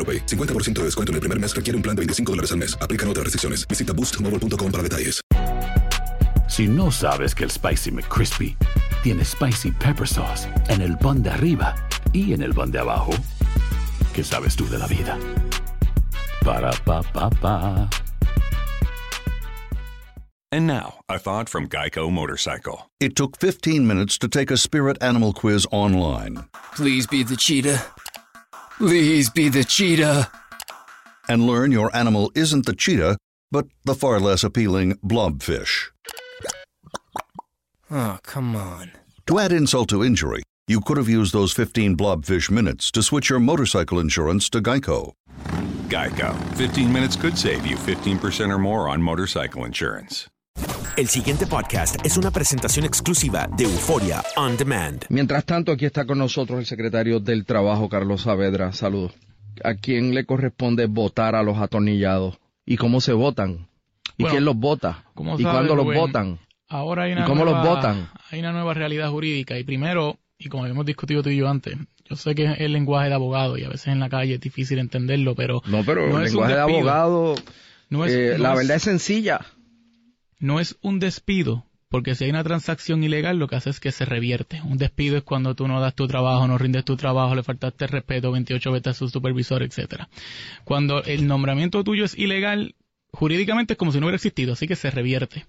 AroPay. 50% de descuento en el primer mes requiere un plan de 25 dólares al mes. Aplican otras restricciones. Visita boostmobile.com para detalles. Si no sabes que el Spicy McCrispy tiene Spicy Pepper Sauce en el pan de arriba y en el pan de abajo, ¿qué sabes tú de la vida? Para, pa, pa, pa. And now, a thought from Geico Motorcycle. It took 15 minutes to take a spirit animal quiz online Please be the cheetah. Please be the cheetah. and learn your animal isn't the cheetah, but the far less appealing blobfish. Oh, come on. To add insult to injury, you could have used those 15 blobfish minutes to switch your motorcycle insurance to Geico. Geico. 15 minutes could save you 15% or more on motorcycle insurance. El siguiente podcast es una presentación exclusiva de Euforia On Demand. Mientras tanto, aquí está con nosotros el secretario del Trabajo, Carlos Saavedra. Saludos. ¿A quién le corresponde votar a los atornillados? ¿Y cómo se votan? ¿Y Bueno, quién los vota? ¿cómo ¿Y sabe, cuándo los votan? Ahora hay ¿Y una cómo nueva, los votan? Hay una nueva realidad jurídica y primero, y como habíamos discutido tú y yo antes, yo sé que es el lenguaje de abogado y a veces en la calle es difícil entenderlo, pero No, pero no el es un lenguaje de abogado, No es- eh, no la es- verdad es sencilla. No es un despido, porque si hay una transacción ilegal, lo que hace es que se revierte. Un despido es cuando tú no das tu trabajo, no rindes tu trabajo, le faltaste respeto, 28 veces a su supervisor, etcétera. Cuando el nombramiento tuyo es ilegal, jurídicamente es como si no hubiera existido, así que se revierte.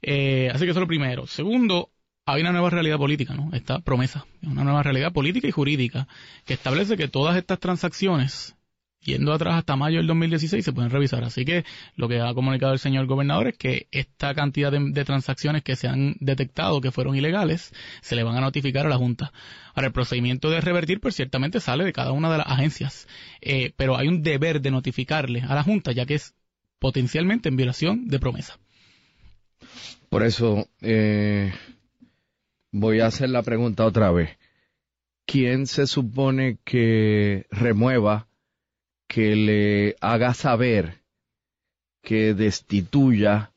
Eh, así que eso es lo primero. Segundo, hay una nueva realidad política, ¿no? Esta promesa, una nueva realidad política y jurídica que establece que todas estas transacciones yendo atrás hasta mayo del 2016 se pueden revisar. Así que lo que ha comunicado el señor gobernador es que esta cantidad de, transacciones que se han detectado que fueron ilegales se le van a notificar a la Junta. Ahora, el procedimiento de revertir, pues ciertamente sale de cada una de las agencias, Eh, pero hay un deber de notificarle a la Junta, ya que es potencialmente en violación de promesa. Por eso eh, voy a hacer la pregunta otra vez. ¿Quién se supone que remueva, que le haga saber, que destituya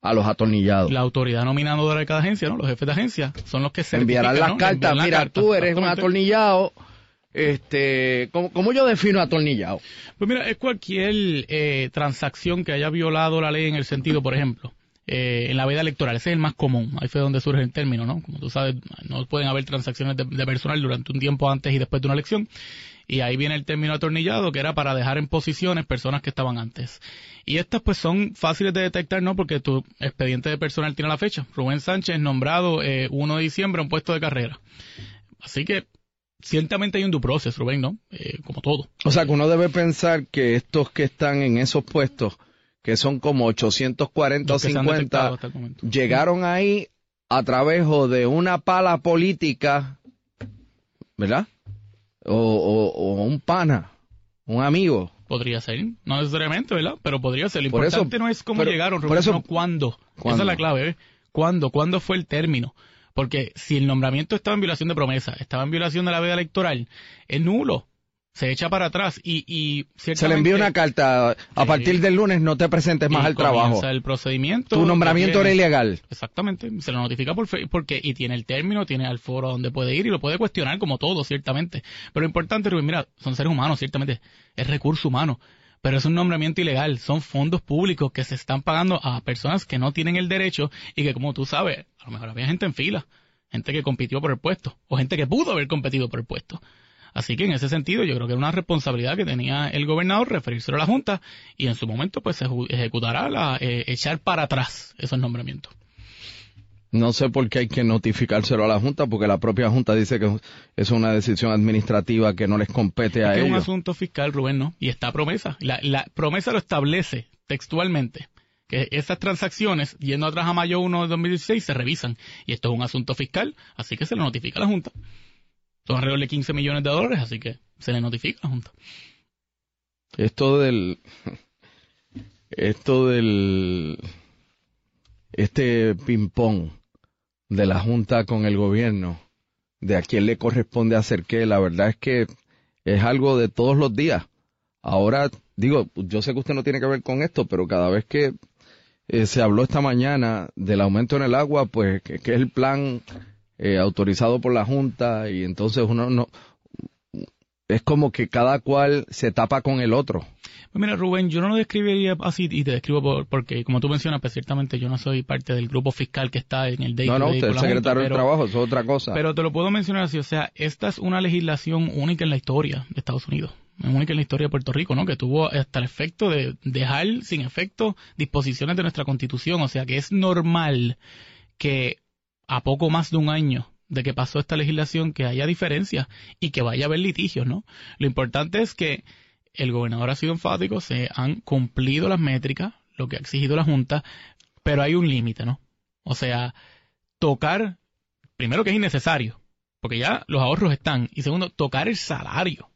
a los atornillados? La autoridad nominadora de cada agencia, ¿no? Los jefes de agencia son los que se Enviarán las cartas. Mira, tú eres un atornillado. Este, ¿cómo, cómo yo defino atornillado? Pues mira, es cualquier eh, transacción que haya violado la ley en el sentido, por ejemplo, eh, en la vida electoral. Ese es el más común. Ahí fue donde surge el término, ¿no? Como tú sabes, no pueden haber transacciones de, de personal durante un tiempo antes y después de una elección. Y ahí viene el término atornillado, que era para dejar en posiciones personas que estaban antes. Y estas pues son fáciles de detectar, ¿no? Porque tu expediente de personal tiene la fecha. Rubén Sánchez nombrado eh, 1 de diciembre a un puesto de carrera. Así que ciertamente hay un due process, Rubén, ¿no? Eh, como todo. O sea, que uno debe pensar que estos que están en esos puestos, que son como 840 o Los que se han detectado 50, hasta el momento. llegaron ahí a través o de una pala política, ¿verdad? O, o- o un pana, un amigo. Podría ser, no necesariamente, ¿verdad? Pero podría ser. Lo Por eso- importante no es cómo pero- llegaron, por Rubén, eso- sino cuándo. ¿Cuándo? Esa es la clave, ¿eh? ¿Cuándo? ¿Cuándo fue el término? Porque si el nombramiento estaba en violación de promesa, estaba en violación de la veda electoral, es nulo. Se echa para atrás y, y Se le envía una carta, a partir del lunes no te presentes más al trabajo. el procedimiento. Tu nombramiento era ilegal. Exactamente, se lo notifica por porque y tiene el término, tiene al foro donde puede ir y lo puede cuestionar como todo, ciertamente. Pero lo importante, Rubén, mira, son seres humanos, ciertamente, es recurso humano. pero es un nombramiento ilegal. Son fondos públicos que se están pagando a personas que no tienen el derecho y que, como tú sabes, a lo mejor había gente en fila, gente que compitió por el puesto, o gente que pudo haber competido por el puesto. Así que en ese sentido yo creo que era una responsabilidad que tenía el gobernador referirse a la Junta y en su momento pues se ejecutará la, eh, echar para atrás esos nombramientos. No sé por qué hay que notificárselo a la Junta, porque la propia Junta dice que es una decisión administrativa que no les compete a es ellos. Es un asunto fiscal, Rubén, ¿no? Y está promesa. La, la promesa lo establece textualmente que esas transacciones, yendo atrás a mayo 1 de 2016, se revisan. Y esto es un asunto fiscal, así que se le notifica a la Junta. Son alrededor de 15 millones de dólares, así que se le notifica a la Junta. Esto del... Esto del... Este ping-pong de la Junta con el gobierno, de a quién le corresponde hacer qué, la verdad es que es algo de todos los días. Ahora, digo, yo sé que usted no tiene que ver con esto, pero cada vez que eh, se habló esta mañana del aumento en el agua, pues que, es el plan eh, autorizado por la Junta y entonces uno no... Es como que cada cual se tapa con el otro. Pues mira, Rubén, yo no lo describiría así y te describo porque, como tú mencionas, pues ciertamente yo no soy parte del grupo fiscal que está en el day No, no, usted es secretario de Trabajo, eso es otra cosa. Pero te lo puedo mencionar así, o sea, esta es una legislación única en la historia de Estados Unidos única en la historia de Puerto Rico, ¿no? Que tuvo hasta el efecto de dejar sin efecto disposiciones de nuestra constitución. O sea que es normal que a poco más de un año de que pasó esta legislación que haya diferencias y que vaya a haber litigios, ¿no? Lo importante es que el gobernador ha sido enfático, se han cumplido las métricas, lo que ha exigido la Junta, pero hay un límite, ¿no? O sea, tocar, primero que es innecesario, porque ya los ahorros están, y segundo, tocar el salario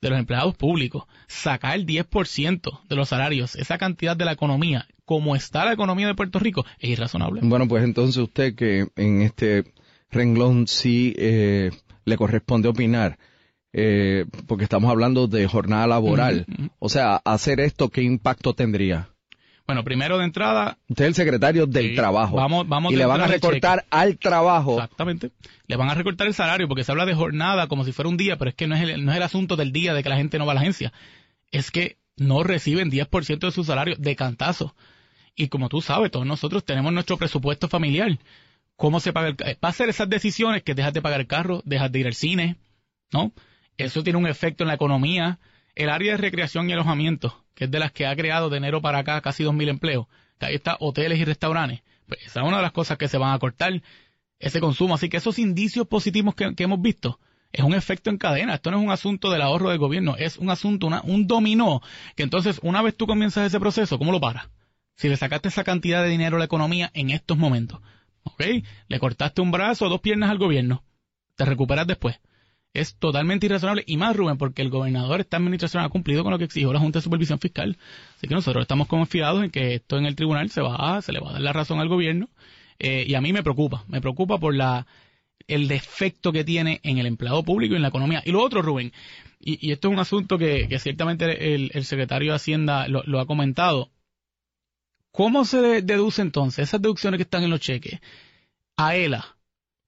de los empleados públicos, sacar el 10% de los salarios, esa cantidad de la economía, como está la economía de Puerto Rico, es irrazonable. Bueno, pues entonces usted que en este renglón sí eh, le corresponde opinar, eh, porque estamos hablando de jornada laboral. O sea, hacer esto, ¿qué impacto tendría? Bueno, primero de entrada. Usted es el secretario del trabajo. Vamos, vamos y le van a recortar al trabajo. Exactamente. Le van a recortar el salario porque se habla de jornada como si fuera un día, pero es que no es el, no es el asunto del día de que la gente no va a la agencia. Es que no reciben 10% de su salario de cantazo. Y como tú sabes, todos nosotros tenemos nuestro presupuesto familiar. ¿Cómo se paga el Va a ser esas decisiones que dejas de pagar el carro, dejas de ir al cine, ¿no? Eso tiene un efecto en la economía. El área de recreación y alojamiento que es de las que ha creado de enero para acá casi 2.000 empleos, que ahí está hoteles y restaurantes, pues esa es una de las cosas que se van a cortar, ese consumo. Así que esos indicios positivos que, hemos visto, es un efecto en cadena. Esto no es un asunto del ahorro del gobierno, es un asunto, un dominó, que entonces una vez tú comienzas ese proceso, ¿cómo lo paras? Si le sacaste esa cantidad de dinero a la economía en estos momentos, ¿ok? Le cortaste un brazo o dos piernas al gobierno, te recuperas después es totalmente irrazonable y más, Rubén, porque el gobernador, esta administración ha cumplido con lo que exigió la Junta de Supervisión Fiscal. Así que nosotros estamos confiados en que esto en el tribunal se va, se le va a dar la razón al gobierno. Eh, y a mí me preocupa, me preocupa por la el defecto que tiene en el empleado público y en la economía. Y lo otro, Rubén, y, esto es un asunto que, ciertamente el, secretario de Hacienda lo, ha comentado. ¿Cómo se deduce entonces esas deducciones que están en los cheques? A ELA,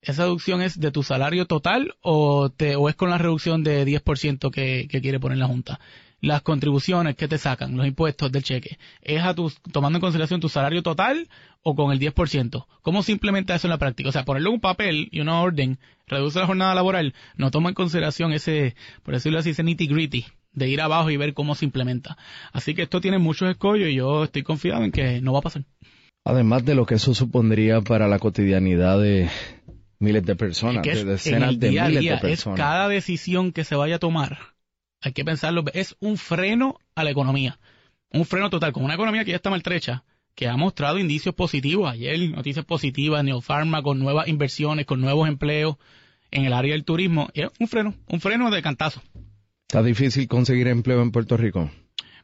¿Esa deducción es de tu salario total o, te, es con la reducción de 10% que, que quiere poner la Junta? Las contribuciones que te sacan, los impuestos del cheque, ¿es a tu, tomando en consideración tu salario total o con el 10%? ¿Cómo se implementa eso en la práctica? O sea, ponerle un papel y una orden, reduce la jornada laboral, no toma en consideración ese, por decirlo así, ese nitty gritty de ir abajo y ver cómo se implementa. Así que esto tiene muchos escollos y yo estoy confiado en que no va a pasar. Además de lo que eso supondría para la cotidianidad de, miles de personas, de decenas de miles de personas. Es cada decisión que se vaya a tomar, hay que pensarlo, es un freno a la economía. Un freno total, con una economía que ya está maltrecha, que ha mostrado indicios positivos. Ayer noticias positivas, Neopharma con nuevas inversiones, con nuevos empleos en el área del turismo. Es un freno, un freno de cantazo. ¿Está difícil conseguir empleo en Puerto Rico?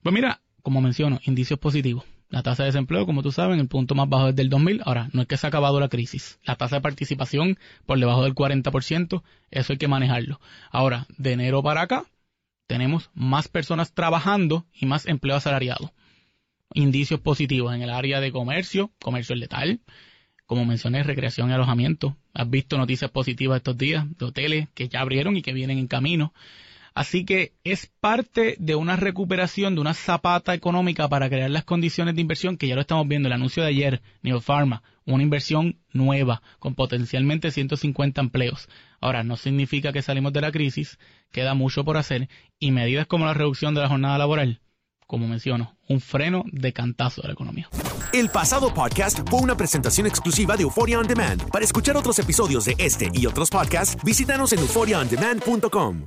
Pues mira, como menciono, indicios positivos. La tasa de desempleo, como tú sabes, el punto más bajo desde el 2000. Ahora, no es que se ha acabado la crisis. La tasa de participación por debajo del 40%, eso hay que manejarlo. Ahora, de enero para acá, tenemos más personas trabajando y más empleo asalariado. Indicios positivos en el área de comercio, comercio letal, como mencioné, recreación y alojamiento. Has visto noticias positivas estos días de hoteles que ya abrieron y que vienen en camino. Así que es parte de una recuperación, de una zapata económica para crear las condiciones de inversión que ya lo estamos viendo. El anuncio de ayer, Neopharma, una inversión nueva con potencialmente 150 empleos. Ahora, no significa que salimos de la crisis, queda mucho por hacer y medidas como la reducción de la jornada laboral, como menciono, un freno de cantazo de la economía. El pasado podcast fue una presentación exclusiva de Euphoria On Demand. Para escuchar otros episodios de este y otros podcasts, visítanos en euphoriaondemand.com.